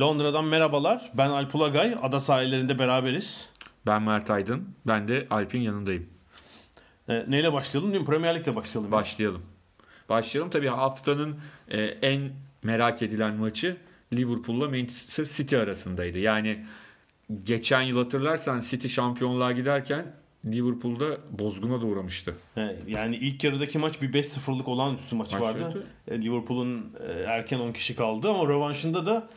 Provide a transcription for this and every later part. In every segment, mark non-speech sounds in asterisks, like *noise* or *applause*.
Londra'dan merhabalar. Ben Alp Ulagay. Ada sahillerinde beraberiz. Ben Mert Aydın. Ben de Alp'in yanındayım. E, neyle başlayalım? Değil mi? Premier Lig'le başlayalım. Başlayalım. Başlayalım. Tabii haftanın e, en merak edilen maçı Liverpool'la Manchester City arasındaydı. Yani geçen yıl hatırlarsan City şampiyonluğa giderken Liverpool'da bozguna da uğramıştı. Yani ilk yarıdaki maç bir 5-0'lık olağanüstü maç, Maç vardı. E, Liverpool'un e, erken 10 kişi kaldı ama rövanşında da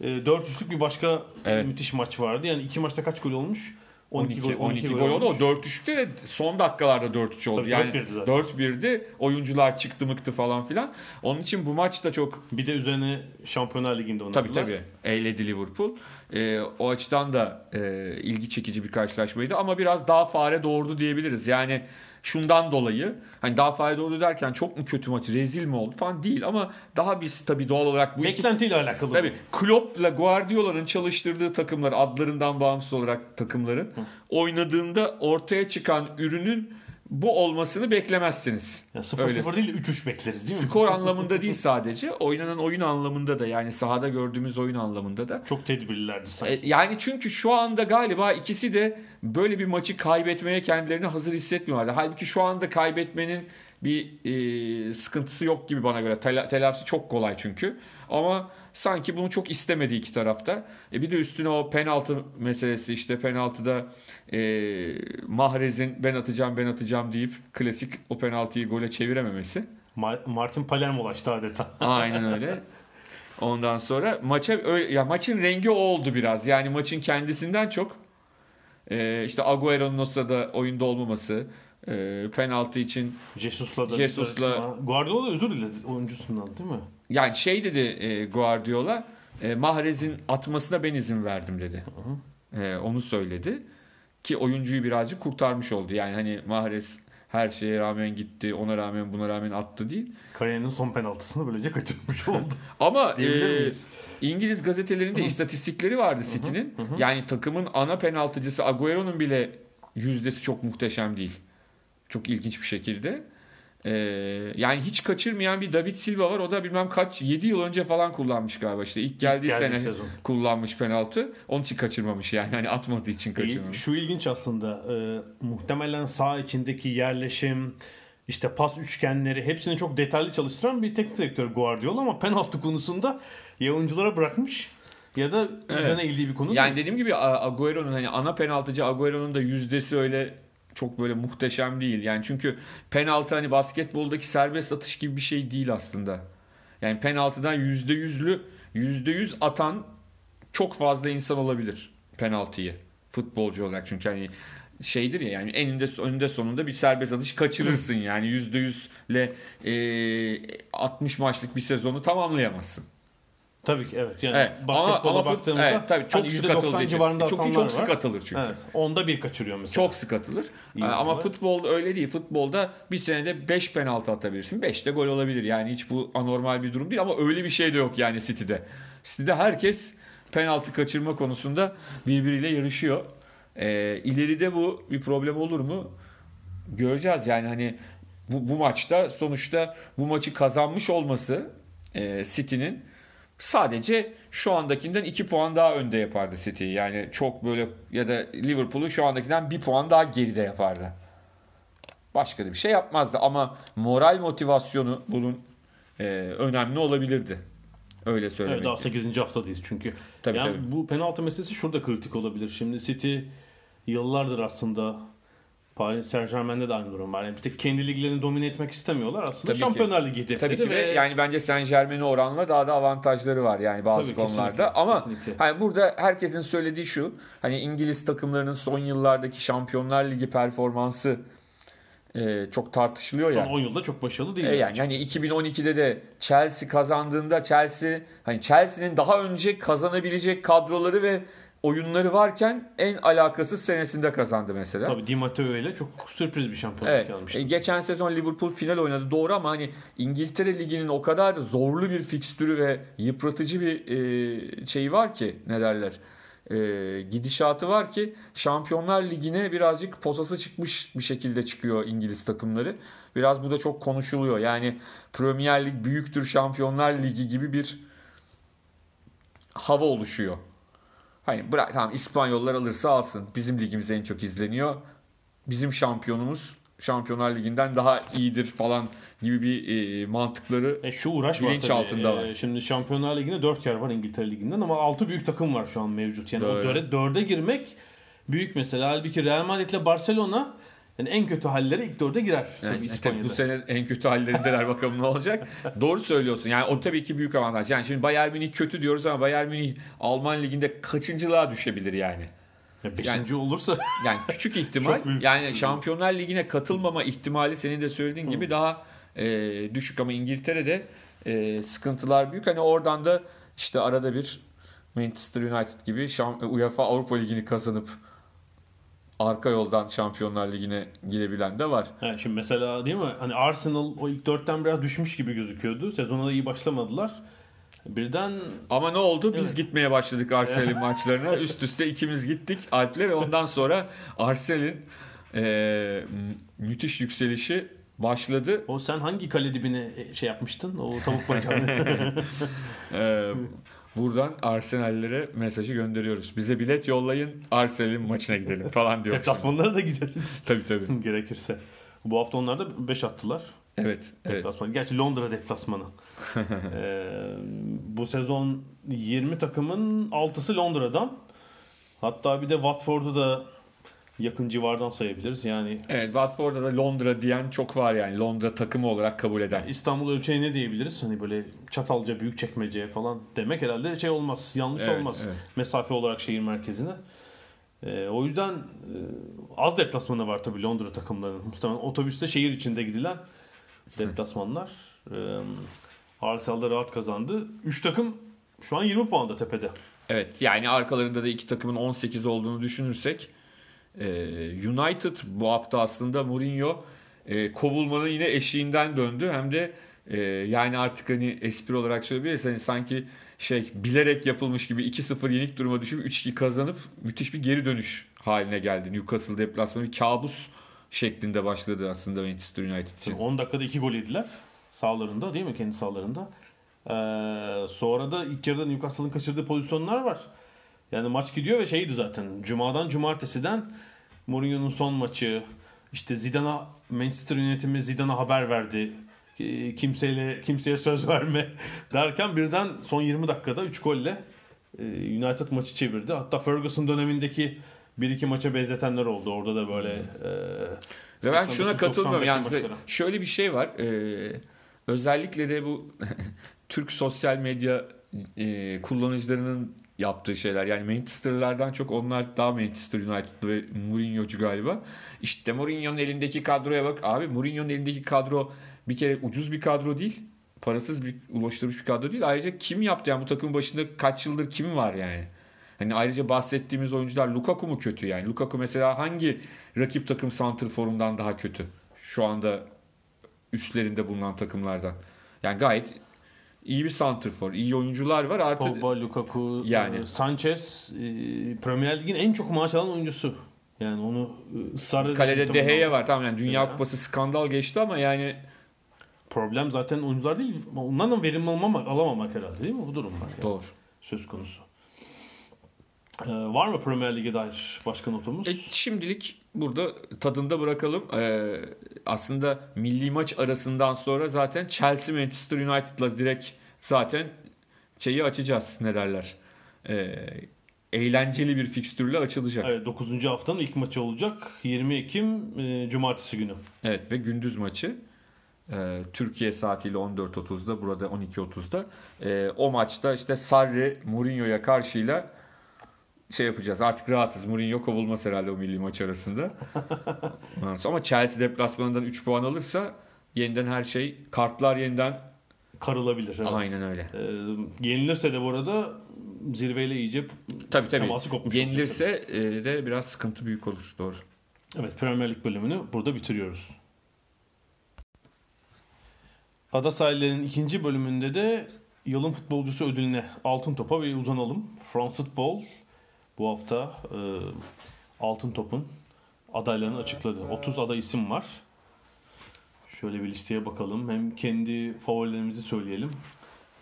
e, 4-3'lük bir başka Evet. müthiş maç vardı. Yani iki maçta kaç gol olmuş? 12, 12, gol oldu. O olmuş. 4-3'te de son dakikalarda 4-3 oldu. Tabii yani 4-1'di zaten. 4-1'di. Oyuncular çıktı mıktı falan filan. Onun için bu maç da çok Bir de üzerine Şampiyonlar Ligi'nde oynadılar. Tabii tabii. Eyledi Liverpool. Ee, o açıdan da e, ilgi çekici bir karşılaşmaydı ama biraz daha fare doğurdu diyebiliriz. Yani şundan dolayı hani daha fare doğurdu derken çok mu kötü maç, rezil mi oldu falan değil ama daha biz tabii doğal olarak bu iki Beklentiyle alakalı. Tabii Klopp'la Guardiola'nın çalıştırdığı takımlar adlarından bağımsız olarak takımların oynadığında ortaya çıkan ürünün bu olmasını beklemezsiniz. Yani Öyle. 0-0 değil de 3-3 bekleriz değil mi? Skor anlamında değil sadece oynanan oyun anlamında da yani sahada gördüğümüz oyun anlamında da Çok tedbirlilerdi sanki. e, Yani çünkü şu anda galiba ikisi de böyle bir maçı kaybetmeye kendilerini hazır hissetmiyorlardı. Halbuki şu anda kaybetmenin bir e, sıkıntısı yok gibi bana göre. Tela- telafisi çok kolay çünkü. Ama sanki bunu çok istemedi iki tarafta. E, bir de üstüne o penaltı meselesi işte penaltıda e, Mahrez'in ben atacağım ben atacağım deyip klasik o penaltıyı gole çevirememesi. Ma- Martin Palermo'laştı adeta. Aynen *laughs* öyle. Ondan sonra maça öyle, ya maçın rengi o oldu biraz. Yani maçın kendisinden çok e, işte Agüero'nun o sırada oyunda olmaması, e, penaltı için Jesus'la da Jesus'la- Guardiola özür diledi oyuncusundan değil mi? yani şey dedi e, Guardiola e, Mahrez'in atmasına ben izin verdim dedi. E, onu söyledi ki oyuncuyu birazcık kurtarmış oldu. Yani hani Mahrez her şeye rağmen gitti, ona rağmen buna rağmen attı değil. Kariyerinin son penaltısını böylece kaçırmış *laughs* oldu. Ama e? İngiliz gazetelerinde istatistikleri vardı City'nin. Yani takımın ana penaltıcısı Agüero'nun bile yüzdesi çok muhteşem değil. Çok ilginç bir şekilde. E, yani hiç kaçırmayan bir David Silva var. O da bilmem kaç 7 yıl önce falan kullanmış galiba. İşte ilk geldiği geldiği sene sezon. kullanmış penaltı. Onun için kaçırmamış yani. Hani atmadığı için kaçırmamış. Şu ilginç aslında. e, muhtemelen sağ içindeki yerleşim, işte pas üçgenleri hepsini çok detaylı çalıştıran bir teknik direktör Guardiola ama penaltı konusunda ya oyunculara bırakmış ya da Evet. üzerine eğildiği bir konu Yani dediğim gibi Agüero'nun hani ana penaltıcı Agüero'nun da yüzdesi öyle çok böyle muhteşem değil. Yani çünkü penaltı hani basketboldaki serbest atış gibi bir şey değil aslında. Yani penaltıdan yüzde yüzlü yüzde yüz atan çok fazla insan olabilir penaltıyı futbolcu olarak çünkü hani şeydir ya yani eninde önünde sonunda bir serbest atış kaçırırsın yani yüzde yüzle e, 60 maçlık bir sezonu tamamlayamazsın. Tabii ki evet. Yani Evet. basketbola Ama, ama fut- baktığımızda evet, tabii çok hani sık %90 atıldığı için. civarında Çok atanlar çok var. sık atılır çünkü. Evet. Onda bir kaçırıyor mesela. Çok sık atılır. İyi Ama oyuncular. futbolda öyle değil. Futbolda bir senede 5 penaltı atabilirsin. 5 de gol olabilir. Yani hiç bu anormal bir durum değil ama öyle bir şey de yok yani City'de. City'de herkes penaltı kaçırma konusunda birbiriyle yarışıyor. Ee, ileride bu bir problem olur mu? Göreceğiz yani hani bu, bu maçta sonuçta bu maçı kazanmış olması e, City'nin sadece şu andakinden 2 puan daha önde yapardı City. Yani çok böyle ya da Liverpool'u şu andakinden 1 puan daha geride yapardı. Başka da bir şey yapmazdı ama moral motivasyonu bunun e, önemli olabilirdi. Öyle söylemek. Evet daha 8. haftadayız çünkü. Tabii, yani tabii. bu penaltı meselesi şurada kritik olabilir. Şimdi City yıllardır aslında Paris Saint Germain'de de aynı durum var. Yani bir tek kendi liglerini domine etmek istemiyorlar. Aslında Tabii ki. Şampiyonlar Ligi hedefleri Tabii ki ve yani bence Saint Germain'e oranla daha da avantajları var yani bazı Tabii, konularda. kesinlikle, Ama kesinlikle. hani burada herkesin söylediği şu. Hani İngiliz takımlarının son yıllardaki Şampiyonlar Ligi performansı e, çok tartışılıyor son ya. 10 yılda çok başarılı değil. E yani hani 2012'de de Chelsea kazandığında Chelsea hani Chelsea'nin daha önce kazanabilecek kadroları ve oyunları varken en alakasız senesinde kazandı mesela. Tabii Di Matteo ile çok sürpriz bir şampiyonluk Evet. almıştı. E, geçen sezon Liverpool final oynadı doğru ama hani İngiltere Ligi'nin o kadar zorlu bir fikstürü ve yıpratıcı bir e, şeyi var ki ne derler e, gidişatı var ki Şampiyonlar Ligi'ne birazcık posası çıkmış bir şekilde çıkıyor İngiliz takımları. Biraz bu da çok konuşuluyor. Yani Premier Lig büyüktür Şampiyonlar Ligi gibi bir hava oluşuyor. Hani bırak tamam İspanyollar alırsa alsın. Bizim ligimiz en çok izleniyor. Bizim şampiyonumuz Şampiyonlar Ligi'nden daha iyidir falan gibi bir e, mantıkları E şu uğraş var Bilinç tabii. altında E, var. Şimdi Şampiyonlar Ligi'nde 4 yer var İngiltere Ligi'nden ama 6 büyük takım var şu an mevcut. Yani Doğru. o 4'e, 4'e girmek büyük mesela. Halbuki Real Madrid ile Barcelona yani en kötü halleri ilk 4'e girer Yani, tabii tabii İspanya'da. bu sene en kötü hallerindeler *laughs* bakalım ne olacak. Doğru söylüyorsun. Yani o tabii ki büyük avantaj. Yani şimdi Bayern Münih kötü diyoruz ama Bayern Münih Alman liginde kaçıncılığa düşebilir yani. Ya beşinci olursa *laughs* Yani küçük ihtimal. Yani Şampiyonlar Ligi'ne katılmama ihtimali senin de söylediğin gibi daha e, düşük ama İngiltere'de e, sıkıntılar büyük. Hani oradan da işte arada bir Manchester United gibi UEFA Avrupa Ligi'ni kazanıp arka yoldan Şampiyonlar Ligi'ne girebilen de var. Ha, şimdi mesela değil mi? Hani Arsenal o ilk dörtten biraz düşmüş gibi gözüküyordu. Sezona da iyi başlamadılar. Birden Ama ne oldu? Biz Evet. gitmeye başladık Arsenal'in maçlarına. *laughs* Üst üste ikimiz gittik Alp'le ve ondan sonra Arsenal'in e, mü- müthiş yükselişi başladı. o sen hangi kale dibine e, şey yapmıştın? O tavuk bacağını. *laughs* buradan Arsenal'lere mesajı gönderiyoruz. Bize bilet yollayın, Arsenal'in maçına gidelim falan diyor. Deplasmanlara da gideriz. *laughs* Tabii tabii. *laughs* Gerekirse. Bu hafta onlar da 5 attılar. Evet, evet. Deplasman. Gerçi Londra deplasmanı. *laughs* Ee, bu sezon 20 takımın 6'sı Londra'dan. Hatta bir de Watford'u da yakın civardan sayabiliriz. Yani Evet, Watford'da da Londra diyen çok var yani. Londra takımı olarak kabul eden. İstanbul ölçeği ne diyebiliriz? Hani böyle Çatalca, Büyükçekmece falan demek herhalde şey olmaz. Yanlış Evet, olmaz. evet. Mesafe olarak şehir merkezine. Ee, o yüzden e, az deplasmanı var tabii Londra takımlarının. Muhtemelen otobüste şehir içinde gidilen deplasmanlar. Ee, Arsenal da rahat kazandı. 3 takım şu an 20 puanda tepede. Evet, yani arkalarında da iki takımın 18 olduğunu düşünürsek United bu hafta aslında Mourinho e, kovulmanın yine eşiğinden döndü. Hem de e, yani artık hani espri olarak söyleyebiliriz. Hani sanki şey bilerek yapılmış gibi 2-0 yenik duruma düşüp 3-2 kazanıp müthiş bir geri dönüş haline geldi. Newcastle deplasmanı bir kabus şeklinde başladı aslında Manchester United için. 10 dakikada 2 gol yediler. Sağlarında değil mi? Kendi sağlarında. Ee, sonra da ilk yarıda Newcastle'ın kaçırdığı pozisyonlar var. Yani maç gidiyor ve şeydi zaten. Cuma'dan cumartesiden Mourinho'nun son maçı. İşte Zidane'a Manchester yönetimi Zidane'a haber verdi. Kimseyle kimseye söz *laughs* verme derken birden son 20 dakikada 3 golle e, United maçı çevirdi. Hatta Ferguson dönemindeki bir iki maça benzetenler oldu. Orada da böyle e, Ve ben 89-90'daki şuna katılmıyorum. Yani maçlara. şöyle bir şey var. Ee, özellikle de bu *laughs* Türk sosyal medya e, kullanıcılarının yaptığı şeyler. Yani Manchester'lardan çok onlar daha Manchester United ve Mourinho'cu galiba. İşte Mourinho'nun elindeki kadroya bak. Abi Mourinho'nun elindeki kadro bir kere ucuz bir kadro değil. Parasız bir ulaştırmış bir kadro değil. Ayrıca kim yaptı yani bu takımın başında kaç yıldır kim var yani? Hani ayrıca bahsettiğimiz oyuncular Lukaku mu kötü yani? Lukaku mesela hangi rakip takım santrforundan daha kötü? Şu anda üstlerinde bulunan takımlardan. Yani gayet iyi bir santrfor, iyi oyuncular var. Artı Pogba, Lukaku, Yani. e, Sanchez e, Premier Lig'in en çok maaş alan oyuncusu. Yani onu e, ısrar kalede edip- De Gea var. Tamam yani Dünya Ya. Kupası skandal geçti ama yani Problem zaten oyuncular değil. Onlardan verim almamak, alamamak herhalde değil mi? Bu durum var. Yani. doğru. Söz konusu. E, var mı Premier Lig'e dair başka notumuz? E, şimdilik burada tadında bırakalım. Ee, aslında milli maç arasından sonra zaten Chelsea Manchester United'la direkt zaten şeyi açacağız ne derler. Ee, eğlenceli bir fikstürle açılacak. Evet. Evet 9. haftanın ilk maçı olacak. 20 Ekim e, Cumartesi günü. ve gündüz maçı. Ee, Türkiye saatiyle 14.30'da burada 12.30'da. Ee, o maçta işte Sarri Mourinho'ya karşıyla şey yapacağız. Artık rahatız. Mourinho kovulmaz herhalde o milli maç arasında. *laughs* Ama Chelsea deplasmanından 3 puan alırsa yeniden her şey kartlar yeniden Karılabilir. Evet. aynen öyle. E, yenilirse de bu arada zirveyle iyice Tabii tabii. teması kopmuş olacak. Yenilirse e, de biraz sıkıntı büyük olur. Doğru. Evet Premier Lig bölümünü burada bitiriyoruz. Ada sahillerinin ikinci bölümünde de yılın futbolcusu ödülüne altın topa bir uzanalım. France Football bu hafta e, altın topun adaylarını açıkladı. 30 aday isim var. Şöyle bir listeye bakalım. Hem kendi favorilerimizi söyleyelim.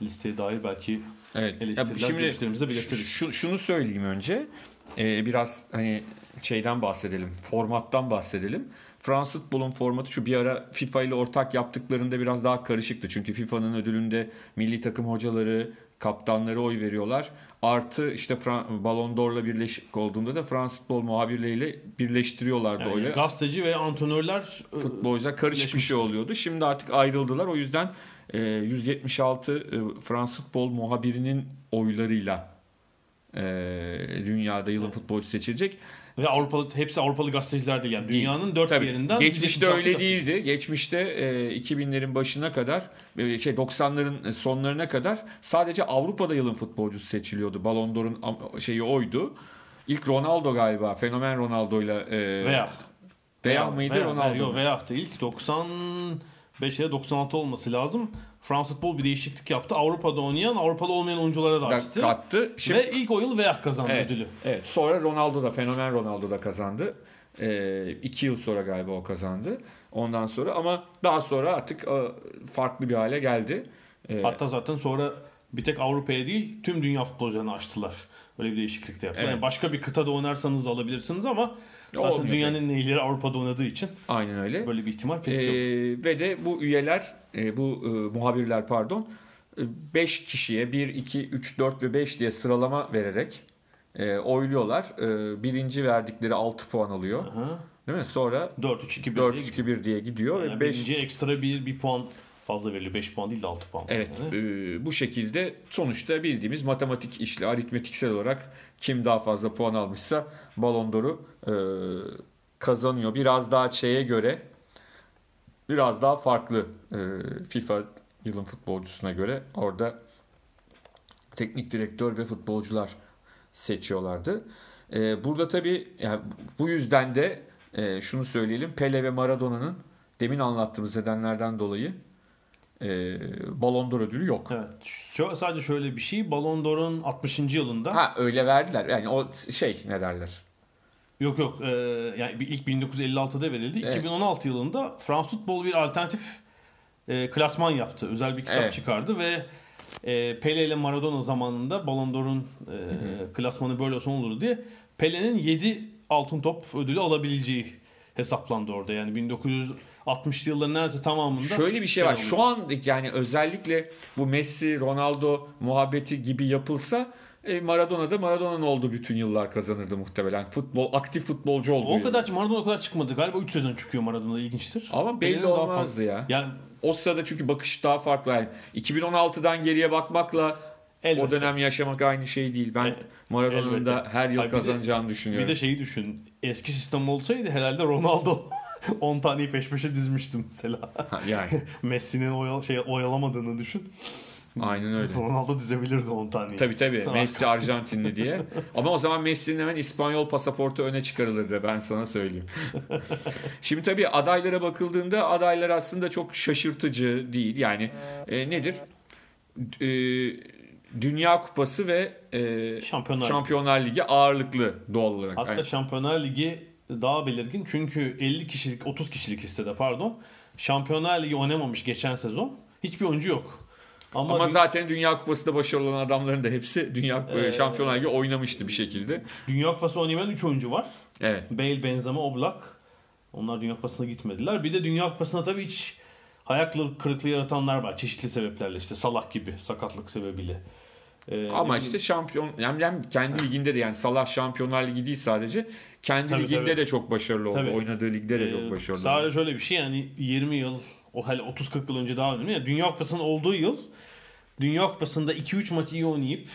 listeye dair belki Evet. eleştiriler, Ya şimdi de belirtiriz. şu, şunu söyleyeyim önce. Ee, biraz hani şeyden bahsedelim. Formattan bahsedelim. Fransız futbolun formatı şu bir ara FIFA ile ortak yaptıklarında biraz daha karışıktı. Çünkü FIFA'nın ödülünde milli takım hocaları, kaptanları oy veriyorlar. Artı işte Fran- Ballon d'Or'la birleşik olduğunda da Fransız futbol muhabirleriyle birleştiriyorlardı Yani öyle. gazeteci ve antrenörler e, Futbolcular karışık bir şey oluyordu. Şimdi artık ayrıldılar. O yüzden e, 176 e, Fransız futbol muhabirinin oylarıyla e, dünyada yılın futbolcusu seçilecek. Ve Avrupalı hepsi Avrupalı gazeteciler değil yani dünyanın dört Tabii, yerinden geçmişte 176 öyle gazeteci. değildi. Geçmişte e, 2000'lerin başına kadar e, şey 90'ların sonlarına kadar sadece Avrupa'da yılın futbolcusu seçiliyordu. Ballon d'Or'un şeyi oydu. İlk Ronaldo galiba. Fenomen Ronaldo'yla e, Veya Veya mıydı veya, Ronaldo? Yok Veyah'tı. İlk 95 ya 96 olması lazım. Fransız futbol bir değişiklik yaptı. Avrupa'da oynayan, Avrupalı olmayan oyunculara da açtı. kattı. Şimdi Ve ilk o yıl Veyah kazandı Evet. ödülü. Evet. Sonra Ronaldo da fenomen Ronaldo da kazandı. Ee, iki yıl sonra galiba o kazandı. Ondan sonra ama daha sonra artık e, farklı bir hale geldi. Ee, Hatta zaten sonra bir tek Avrupa'ya değil tüm dünya futbolcularını açtılar. Böyle bir değişiklik de yaptılar. Evet. Yani başka bir kıtada oynarsanız da alabilirsiniz ama zaten Olmuyor dünyanın en iyileri Avrupa'da oynadığı için aynen öyle. böyle bir ihtimal pek Ee, yok. ve de bu üyeler, e, bu e, muhabirler pardon, 5 kişiye 1, 2, 3, 4 ve 5 diye sıralama vererek e, oyluyorlar. E, birinci verdikleri 6 puan alıyor. Aha. Değil mi? Sonra 4-3-2-1 4, diye 3, 2, 1 diye gidiyor. Yani ve 5 birinciye ekstra bir, bir puan fazla veriliyor. 5 puan değil de 6 puan. Evet, Yani. e, bu şekilde sonuçta bildiğimiz matematik işle, aritmetiksel olarak kim daha fazla puan almışsa Ballon d'Or'u e, kazanıyor. Biraz daha şeye göre, biraz daha farklı e, FIFA yılın futbolcusuna göre orada teknik direktör ve futbolcular seçiyorlardı. E, burada tabii yani bu yüzden de e, şunu söyleyelim, Pele ve Maradona'nın demin anlattığımız nedenlerden dolayı e, Ballon d'Or ödülü yok. Evet. Şu, sadece şöyle bir şey. Ballon d'Or'un 60. yılında Ha öyle verdiler. Yani o şey ne derler? yok yok e, yani ilk 1956'da verildi. Evet. 2016 yılında Fransız futbol bir alternatif e, klasman yaptı. Özel bir kitap Evet. çıkardı ve e, Pele ile Maradona zamanında Ballon d'Or'un e, klasmanı böyle olsa olur diye Pele'nin 7 altın top ödülü alabileceği hesaplandı orada. Yani 1960'lı yılların neredeyse tamamında. Şöyle bir şey var. Pele Şu an yani özellikle bu Messi, Ronaldo muhabbeti gibi yapılsa e, Maradona'da Maradona'nın olduğu bütün yıllar kazanırdı muhtemelen. Futbol aktif futbolcu olduğu. O kadar Maradona o kadar çıkmadı. Galiba 3 sezon çıkıyor Maradona ilginçtir. Ama belli daha olmazdı fazla- ya. Yani O sırada çünkü bakış daha farklı. Yani 2016'dan geriye bakmakla elbette. o dönem yaşamak aynı şey değil. Ben Maradona'nın da her yıl Ay bir de- kazanacağını Bir düşünüyorum. de şeyi düşün. Eski sistem olsaydı herhalde Ronaldo *laughs* 10 taneyi peş peşe dizmiştim mesela. Yani *laughs* Messi'nin oyal şey oyalamadığını düşün. aynen öyle. Ronaldo dizebilirdi 10 taneyi. Tabii tabii. *laughs* Messi Arjantinli diye. Ama o zaman Messi'nin hemen İspanyol pasaportu öne çıkarılırdı ben sana söyleyeyim. Şimdi tabii adaylara bakıldığında adaylar aslında çok şaşırtıcı değil. Yani e, nedir? E, Dünya Kupası ve e, Şampiyonlar. Şampiyonlar Ligi ağırlıklı doğal olarak. Hatta Yani Şampiyonlar Ligi daha belirgin çünkü 50 kişilik 30 kişilik listede pardon. Şampiyonlar Ligi oynamamış geçen sezon. Hiçbir oyuncu yok. Ama, ama dü- zaten Dünya Kupası'nda başarılı olan adamların da hepsi Dünya Ee, Şampiyonlar Ligi oynamıştı bir şekilde. Dünya Kupası oynamayan 3 oyuncu var. Evet. Bale, Benzema, Oblak. Onlar Dünya Kupası'na gitmediler. Bir de Dünya Kupası'na tabii hiç hayal kırıklığı yaratanlar var. Çeşitli sebeplerle işte Salah gibi sakatlık sebebiyle. Ee, Ama işte şampiyon yani hem kendi liginde de yani Salah Şampiyonlar Ligi değil sadece kendi Tabii, liginde tabii. de çok başarılı oldu. Tabii. Oynadığı ligde de Ee, çok başarılı. Sadece şöyle bir şey yani 20 yıl o hele 30-40 yıl önce daha önemli. Yani Dünya Kupası'nın olduğu yıl Dünya Kupası'nda 2-3 maç iyi oynayıp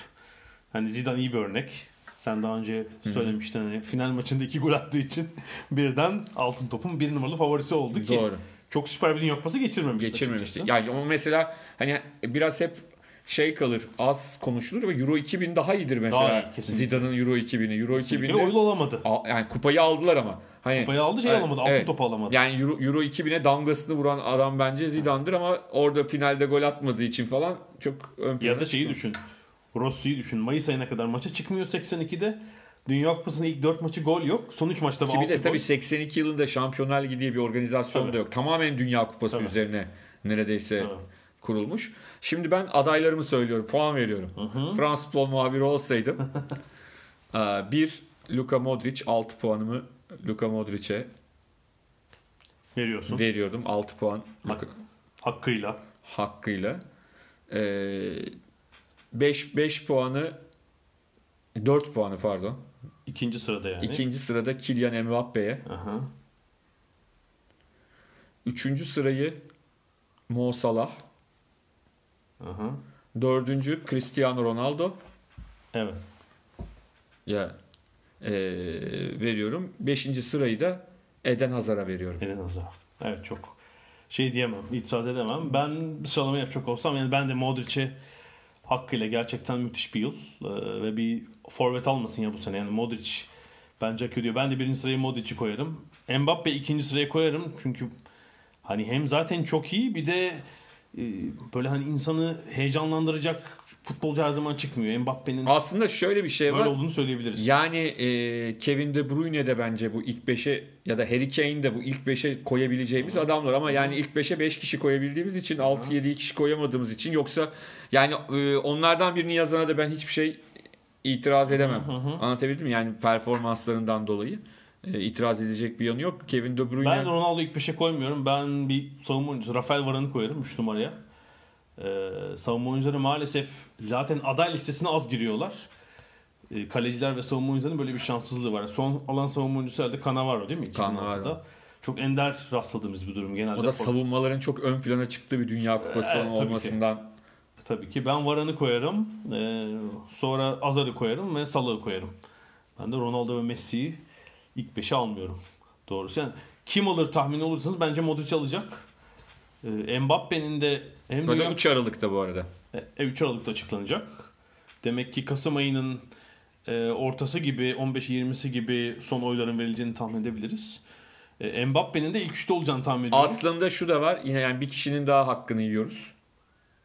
hani Zidane iyi bir örnek. Sen daha önce söylemiştin hani final maçında 2 gol attığı için *laughs* birden altın topun bir numaralı favorisi oldu ki Doğru. Çok süper bir Dünya Kupası geçirmemişti. Geçirmemişti. açıkçası. Yani ama mesela hani biraz hep şey kalır az konuşulur ve Euro 2000 daha iyidir mesela. Daha iyi. Zidane'ın Euro 2000'i. Euro Kesinlikle 2000'de oyun olamadı. Yani kupayı aldılar ama. Hani Kupayı aldı şey Evet, alamadı. Altın evet. topu alamadı. Yani Euro, Euro 2000'e damgasını vuran adam bence Zidane'dır ama orada finalde gol atmadığı için falan çok ön plana Ya da şeyi çıkıyor. düşün. Rossi'yi düşün. Mayıs ayına kadar maça çıkmıyor 82'de. Dünya Kupası'nın ilk 4 maçı gol yok. Son 3 maçta Ki bir 6 de gol. tabii 82 yılında Şampiyonlar Ligi diye bir organizasyon Tabii. da yok. Tamamen Dünya Kupası Tabii. üzerine neredeyse Tabii. kurulmuş. Şimdi ben adaylarımı söylüyorum. Puan veriyorum. Fransız futbol muhabiri olsaydım. *laughs* e, bir Luka Modric 6 puanımı Luka Modric'e Veriyorsun. veriyordum. 6 puan Hak- hakkıyla. hakkıyla. 5 5 puanı 4 puanı pardon. İkinci sırada yani. İkinci sırada Kylian Mbappe'ye. Aha. Üçüncü sırayı Mo Salah. Aha. Dördüncü Cristiano Ronaldo. Evet. Ya eee, veriyorum. Beşinci sırayı da Eden Hazar'a veriyorum. Eden Hazar. Evet çok şey diyemem, itiraz edemem. Ben sıralama yapacak olsam yani ben de Modric'e hakkıyla gerçekten müthiş bir yıl Ee, ve bir forvet almasın ya bu sene. Yani Modric bence hak ediyor. Ben de birinci sıraya Modric'i koyarım. Mbappe ikinci sıraya koyarım çünkü hani hem zaten çok iyi bir de böyle hani insanı heyecanlandıracak futbolcu her zaman çıkmıyor. Mbappe'nin Aslında şöyle bir şey böyle var. olduğunu söyleyebiliriz. Yani e, Kevin De Bruyne de bence bu ilk 5'e ya da Harry Kane de bu ilk 5'e koyabileceğimiz adamlar ama yani ilk 5'e 5 kişi koyabildiğimiz için 6-7 kişi koyamadığımız için yoksa yani e, onlardan birini yazana da ben hiçbir şey itiraz edemem. Anlatabildim mi? Yani performanslarından dolayı e, itiraz edecek bir yanı yok. Kevin De Bruyne Ben Ronaldo'yu ilk beşe koymuyorum. Ben bir savunma oyuncusu Rafael Varane'ı koyarım 3 numaraya. Ee, savunma oyuncuları maalesef zaten aday listesine az giriyorlar. Ee, kaleciler ve savunma oyuncularının böyle bir şanssızlığı var. Son alan savunma oyuncusu herhalde Cannavaro değil mi? 2016'da. Cannavaro. Çok ender rastladığımız bir durum genelde. o da savunmaların çok ön plana çıktığı bir Dünya Kupası Evet, tabii ki. olmasından Tabii ki. Ben Varane'ı koyarım. Ee, sonra Azar'ı koyarım ve Salah'ı koyarım. Ben de Ronaldo ve Messi'yi ilk 5'e almıyorum. Doğrusu. Yani kim alır tahmin olursanız bence Modric alacak. Ee, Mbappe'nin de hem Böyle Dünya 3 Aralık'ta bu arada. e, 3 Aralık'ta açıklanacak. Demek ki Kasım ayının e, ortası gibi 15-20'si gibi son oyların verileceğini tahmin edebiliriz. E, Mbappe'nin de ilk 3'te olacağını tahmin ediyorum. Aslında şu da var. Yine yani bir kişinin daha hakkını yiyoruz.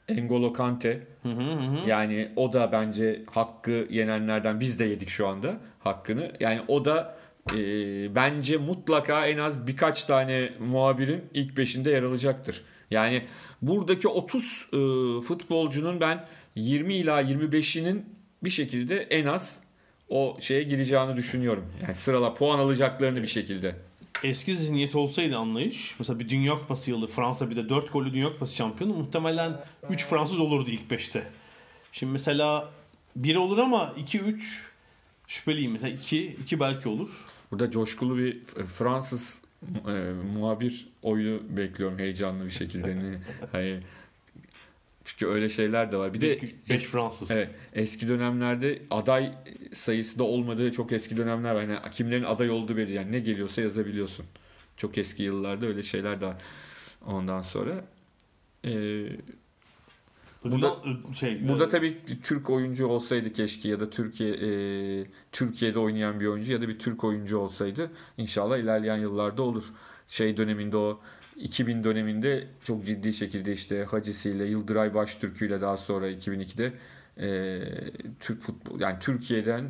Engolo Kante. Hı hı. hı. Yani o da bence hakkı yenenlerden biz de yedik şu anda hakkını. Yani o da e, bence mutlaka en az birkaç tane muhabirin ilk beşinde yer alacaktır. Yani buradaki 30 e, futbolcunun ben 20 ila 25'inin bir şekilde en az o şeye gireceğini düşünüyorum. Yani sırala puan alacaklarını bir şekilde. eski zihniyet olsaydı anlayış. Mesela bir Dünya Kupası yılı Fransa bir de 4 gollü Dünya Kupası şampiyonu muhtemelen 3 Fransız olurdu ilk 5'te. Şimdi mesela 1 olur ama 2-3 şüpheliyim. Mesela 2 2 belki olur. Burada coşkulu bir Fransız e, muhabir oyu bekliyorum heyecanlı bir şekilde. Hani, çünkü öyle şeyler de var. Bir de 5 Fransız. evet, eski dönemlerde aday sayısı da olmadığı çok eski dönemler var. Yani kimlerin aday olduğu belli. Yani ne geliyorsa yazabiliyorsun. Çok eski yıllarda öyle şeyler de var. Ondan sonra e, Burada- Burada, şey, Burada e, tabii Türk oyuncu olsaydı keşke ya da Türkiye e, Türkiye'de oynayan bir oyuncu ya da bir Türk oyuncu olsaydı inşallah ilerleyen yıllarda olur. Şey döneminde o 2000 döneminde çok ciddi şekilde işte Hacisi ile Yıldıray Baştürk'ü ile daha sonra 2002'de e, Türk futbol yani Türkiye'den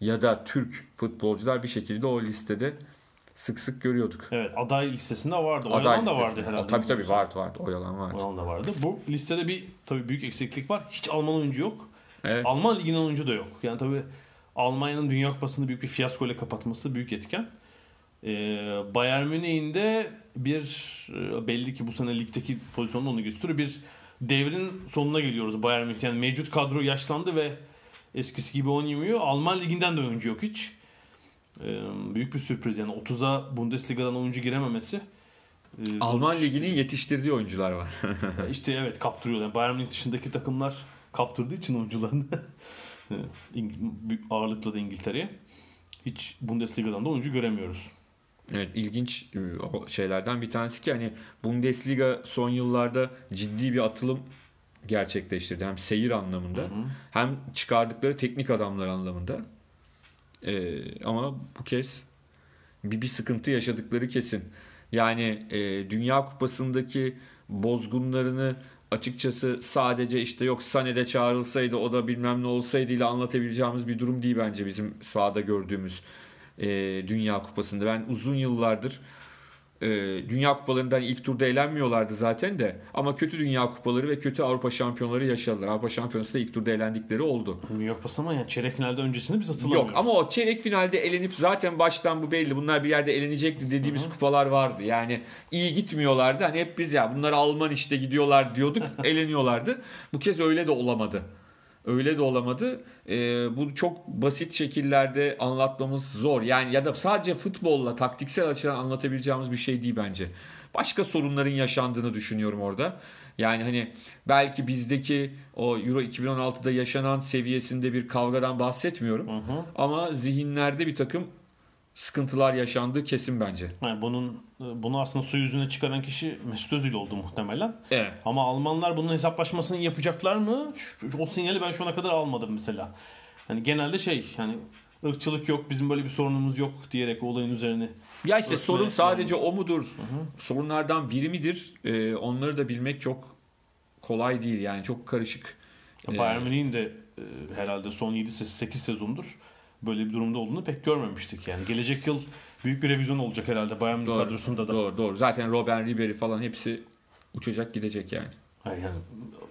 ya da Türk futbolcular bir şekilde o listede sık sık görüyorduk. Evet aday listesinde vardı. Aday Oyalan da listesinde. vardı herhalde. Tabii tabii vardı vardı. Oyalan vardı. Oyalan da vardı. Bu listede bir tabii büyük eksiklik var. Hiç Alman oyuncu yok. Evet. Alman liginin oyuncu da yok. Yani tabii Almanya'nın Dünya Kupası'nı büyük bir fiyasko ile kapatması büyük etken. Ee, Bayern Münih'in de bir e, belli ki bu sene ligdeki pozisyonu onu gösteriyor. Bir devrin sonuna geliyoruz Bayern Münih. Yani mevcut kadro yaşlandı ve eskisi gibi oynamıyor. Alman liginden de oyuncu yok hiç. Ee, büyük bir sürpriz yani 30'a Bundesliga'dan oyuncu girememesi. Ee, Alman liginin yetiştirdiği oyuncular var. *laughs* işte evet kaptırıyor. Yani Bayern Münih dışındaki takımlar kaptırdığı için oyuncularını *laughs* ağırlıkla da İngiltere'ye. Hiç Bundesliga'dan da oyuncu göremiyoruz. Evet ilginç e, şeylerden bir tanesi ki hani Bundesliga son yıllarda ciddi bir atılım gerçekleştirdi. Hem seyir anlamında hem çıkardıkları teknik adamlar anlamında. Ee, ama bu kez bir, bir sıkıntı yaşadıkları kesin. Yani e, Dünya Kupası'ndaki bozgunlarını açıkçası sadece işte yok Sane'de çağrılsaydı o da bilmem ne olsaydı ile anlatabileceğimiz bir durum değil bence bizim sahada gördüğümüz e, Dünya Kupası'nda. Ben uzun yıllardır e, Dünya Kupalarından ilk turda elenmiyorlardı zaten de. Ama kötü Dünya Kupaları ve kötü Avrupa Şampiyonları yaşadılar. Avrupa Şampiyonası da ilk turda elendikleri oldu. New York ama yani çeyrek finalde öncesini biz hatırlamıyoruz. Yok ama o çeyrek finalde elenip zaten baştan bu belli. Bunlar bir yerde elenecekti dediğimiz kupalar vardı. Yani iyi gitmiyorlardı. Hani hep biz ya bunlar Alman işte gidiyorlar diyorduk. *laughs* eleniyorlardı. Bu kez öyle de olamadı. Öyle de olamadı. Ee, bu çok basit şekillerde anlatmamız zor. Yani ya da sadece futbolla taktiksel açıdan anlatabileceğimiz bir şey değil bence. Başka sorunların yaşandığını düşünüyorum orada. Yani hani belki bizdeki o Euro 2016'da yaşanan seviyesinde bir kavgadan bahsetmiyorum. Hı hı. Ama zihinlerde bir takım sıkıntılar yaşandığı kesin bence. Yani bunun bunu aslında su yüzüne çıkaran kişi Mesut Özil oldu muhtemelen. Evet. Ama Almanlar bunun hesaplaşmasını yapacaklar mı? O sinyali ben şu ana kadar almadım mesela. Hani genelde şey yani ırkçılık yok, bizim böyle bir sorunumuz yok diyerek olayın üzerine. Ya işte sorun sadece yalnız. o mudur? Sorunlardan biri midir? Ee, onları da bilmek çok kolay değil yani çok karışık. Ee, Bayern Münih'in de e, herhalde son 7-8 sezondur böyle bir durumda olduğunu pek görmemiştik yani. Gelecek yıl büyük bir revizyon olacak herhalde Bayern Münih kadrosunda da. Doğru doğru. Zaten Robben Ribery falan hepsi uçacak gidecek yani. Hayır yani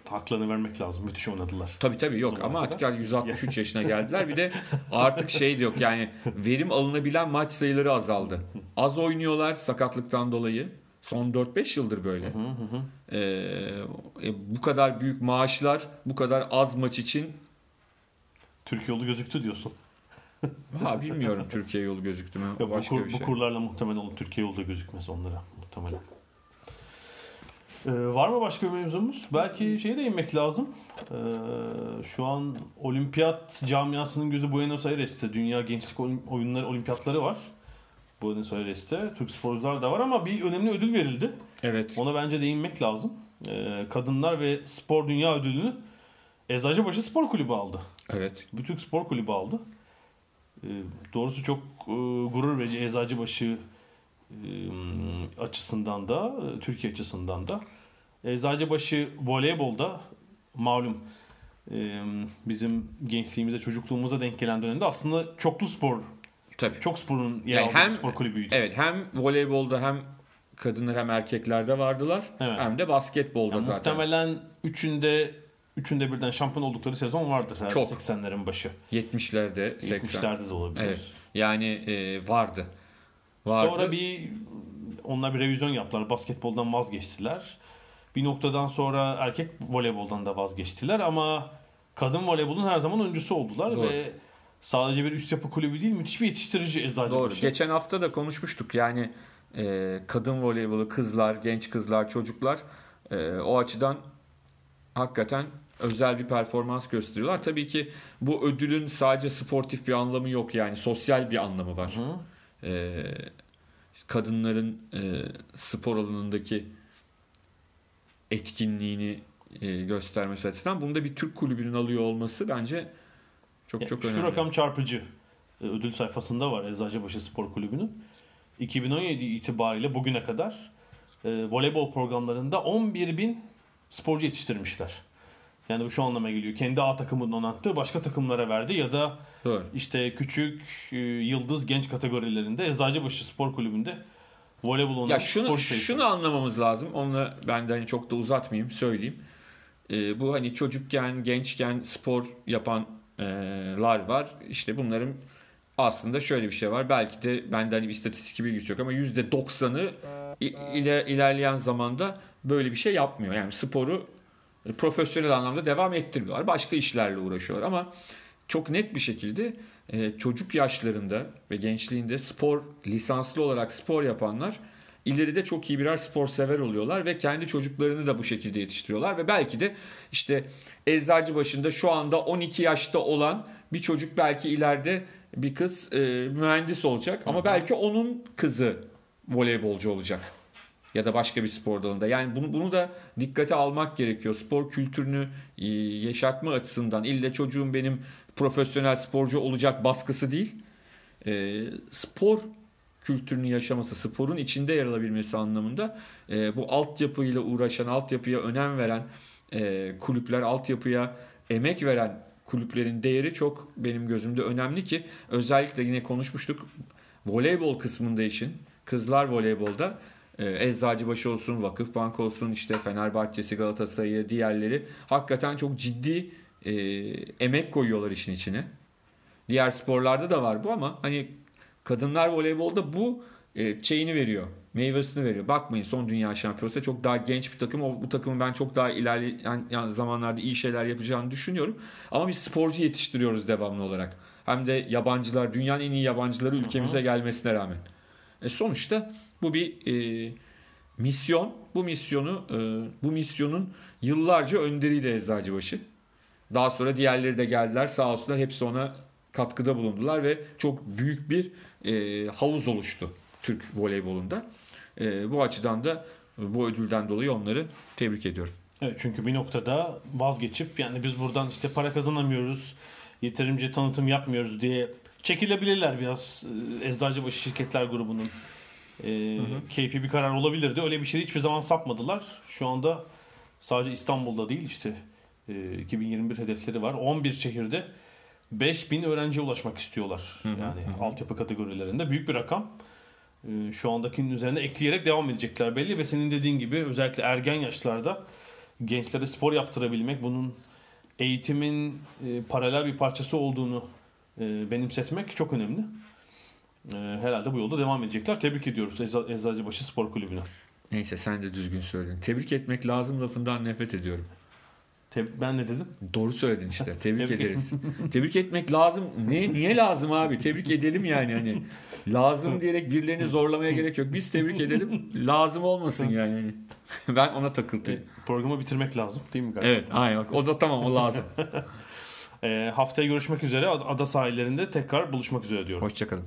haklarını vermek lazım. Müthiş oynadılar. Tabii tabii yok ama artık yani *laughs* 163 yaşına geldiler. Bir de artık şey de yok yani verim alınabilen maç sayıları azaldı. Az oynuyorlar sakatlıktan dolayı. Son 4-5 yıldır böyle. Hı hı hı. Ee, e, bu kadar büyük maaşlar bu kadar az maç için Türkiye yolu gözüktü diyorsun. *laughs* ha bilmiyorum Türkiye yolu gözüktü mü? Bu, Başka kur- bir bu şey. kurlarla muhtemelen olur. Türkiye yolda gözükmez onlara muhtemelen. Ee, var mı başka bir mevzumuz? Belki şeye değinmek lazım. Ee, şu an olimpiyat camiasının gözü Buenos Aires'te. Dünya Gençlik Oyunları olimpiyatları var. Buenos Aires'te. Türk sporcular da var ama bir önemli ödül verildi. Evet. Ona bence değinmek lazım. Ee, Kadınlar ve Spor Dünya Ödülünü Eczacıbaşı Spor Kulübü aldı. Evet. Türk Spor Kulübü aldı. Ee, doğrusu çok e, gurur verici Eczacıbaşı e, açısından da, Türkiye açısından da. Eczacıbaşı voleybolda malum e, bizim gençliğimize, çocukluğumuza denk gelen dönemde aslında çoklu spor, Tabii. çok sporun yer Yani hem- spor kulübüydü. Evet hem voleybolda hem kadınlar hem erkeklerde vardılar. Evet. Hem de basketbolda Yani zaten. muhtemelen üçünde üçünde birden şampiyon oldukları sezon vardır herhalde Çok. 80'lerin başı. 70'lerde 80. 70'lerde de olabilir. Evet. Yani e, vardı. Vardı. Sonra bir onlar bir revizyon yaptılar. Basketboldan vazgeçtiler. Bir noktadan sonra erkek voleyboldan da vazgeçtiler ama kadın voleybolun her zaman öncüsü oldular Doğru. ve sadece bir üst yapı kulübü değil müthiş bir yetiştirici Eczacıbaşı. Doğru. Geçen hafta da konuşmuştuk. Yani e, kadın voleybolu, kızlar, genç kızlar, çocuklar e, o açıdan hakikaten özel bir performans gösteriyorlar. Tabii ki bu ödülün sadece sportif bir anlamı yok yani sosyal bir anlamı var. Hı. E, kadınların e, spor alanındaki etkinliğini e, göstermesi açısından bunu da bir Türk kulübünün alıyor olması bence çok Ya, çok Şu önemli. rakam çarpıcı. Ee, Ödül sayfasında var Eczacıbaşı Spor Kulübü'nün. 2017 itibariyle bugüne kadar e, voleybol programlarında 11 bin sporcu yetiştirmişler. Yani bu şu anlama geliyor. Kendi A takımının donattığı başka takımlara verdi ya da Doğru. işte küçük e, yıldız genç kategorilerinde Eczacıbaşı Spor Kulübü'nde voleybol oynayan Ya şunu sayısı. şunu anlamamız lazım. Onunla ben de hani çok da uzatmayayım söyleyeyim. Ee, bu hani çocukken, gençken spor yapanlar var. İşte bunların aslında şöyle bir şey var. Belki de bende hani bir istatistik bilgisi yok ama %90'ı i- ile, ilerleyen zamanda böyle bir şey yapmıyor. Yani sporu e, profesyonel anlamda devam ettirmiyorlar. Başka işlerle uğraşıyorlar ama çok net bir şekilde e, çocuk yaşlarında ve gençliğinde spor lisanslı olarak spor yapanlar ileride çok iyi birer spor sever oluyorlar ve kendi çocuklarını da bu şekilde yetiştiriyorlar ve belki de işte eczacı başında şu anda 12 yaşta olan bir çocuk belki ileride bir kız e, mühendis olacak ama belki onun kızı voleybolcu olacak ya da başka bir spor dalında. Yani bunu bunu da dikkate almak gerekiyor. Spor kültürünü e, yaşatma açısından ille çocuğum benim profesyonel sporcu olacak baskısı değil. E, spor kültürünü yaşaması, sporun içinde yer alabilmesi anlamında e, bu altyapıyla uğraşan, altyapıya önem veren e, kulüpler, altyapıya emek veren kulüplerin değeri çok benim gözümde önemli ki özellikle yine konuşmuştuk voleybol kısmında işin kızlar voleybolda Eczacıbaşı olsun, Vakıfbank olsun, işte Fenerbahçe'si, Galatasaray'ı, diğerleri hakikaten çok ciddi e, emek koyuyorlar işin içine. Diğer sporlarda da var bu ama hani kadınlar voleybolda bu e, şeyini veriyor. Meyvesini veriyor. Bakmayın son dünya şampiyonası çok daha genç bir takım. O, bu takımın ben çok daha ilerleyen yani zamanlarda iyi şeyler yapacağını düşünüyorum. Ama biz sporcu yetiştiriyoruz devamlı olarak. Hem de yabancılar, dünyanın en iyi yabancıları ülkemize gelmesine rağmen. E sonuçta bu bir e, misyon. Bu misyonu, e, bu misyonun yıllarca önderiydi Eczacıbaşı. Daha sonra diğerleri de geldiler. Sağ olsunlar hepsi ona katkıda bulundular ve çok büyük bir e, havuz oluştu Türk voleybolunda. E, bu açıdan da bu ödülden dolayı onları tebrik ediyorum. Evet çünkü bir noktada vazgeçip yani biz buradan işte para kazanamıyoruz, yeterince tanıtım yapmıyoruz diye çekilebilirler biraz e, Eczacıbaşı Şirketler Grubu'nun e, keyfi bir karar olabilirdi. Öyle bir şey hiçbir zaman sapmadılar. Şu anda sadece İstanbul'da değil işte e, 2021 hedefleri var. 11 şehirde 5000 öğrenciye ulaşmak istiyorlar. yani altyapı kategorilerinde büyük bir rakam. E, şu andakinin üzerine ekleyerek devam edecekler belli ve senin dediğin gibi özellikle ergen yaşlarda gençlere spor yaptırabilmek, bunun eğitimin e, paralel bir parçası olduğunu e, benimsetmek çok önemli. E, herhalde bu yolda devam edecekler. Tebrik ediyoruz Ecza- Eczacıbaşı Spor Kulübü'nü. Neyse sen de düzgün söyledin. Tebrik etmek lazım lafından nefret ediyorum. Teb- ben ne dedim? Doğru söyledin işte. *laughs* Tebrik, Tebrik ederiz. Tebrik etmek lazım. Ne niye lazım abi? Tebrik edelim yani hani. Lazım diyerek birilerini zorlamaya gerek yok. Biz tebrik edelim. Lazım olmasın yani. Hani. *laughs* Ben ona takıldım. E, programı bitirmek lazım değil mi galiba? Evet, aynen. bak. O da tamam, o lazım. *laughs* E, haftaya görüşmek üzere. Ada sahillerinde tekrar buluşmak üzere diyorum. Hoşçakalın.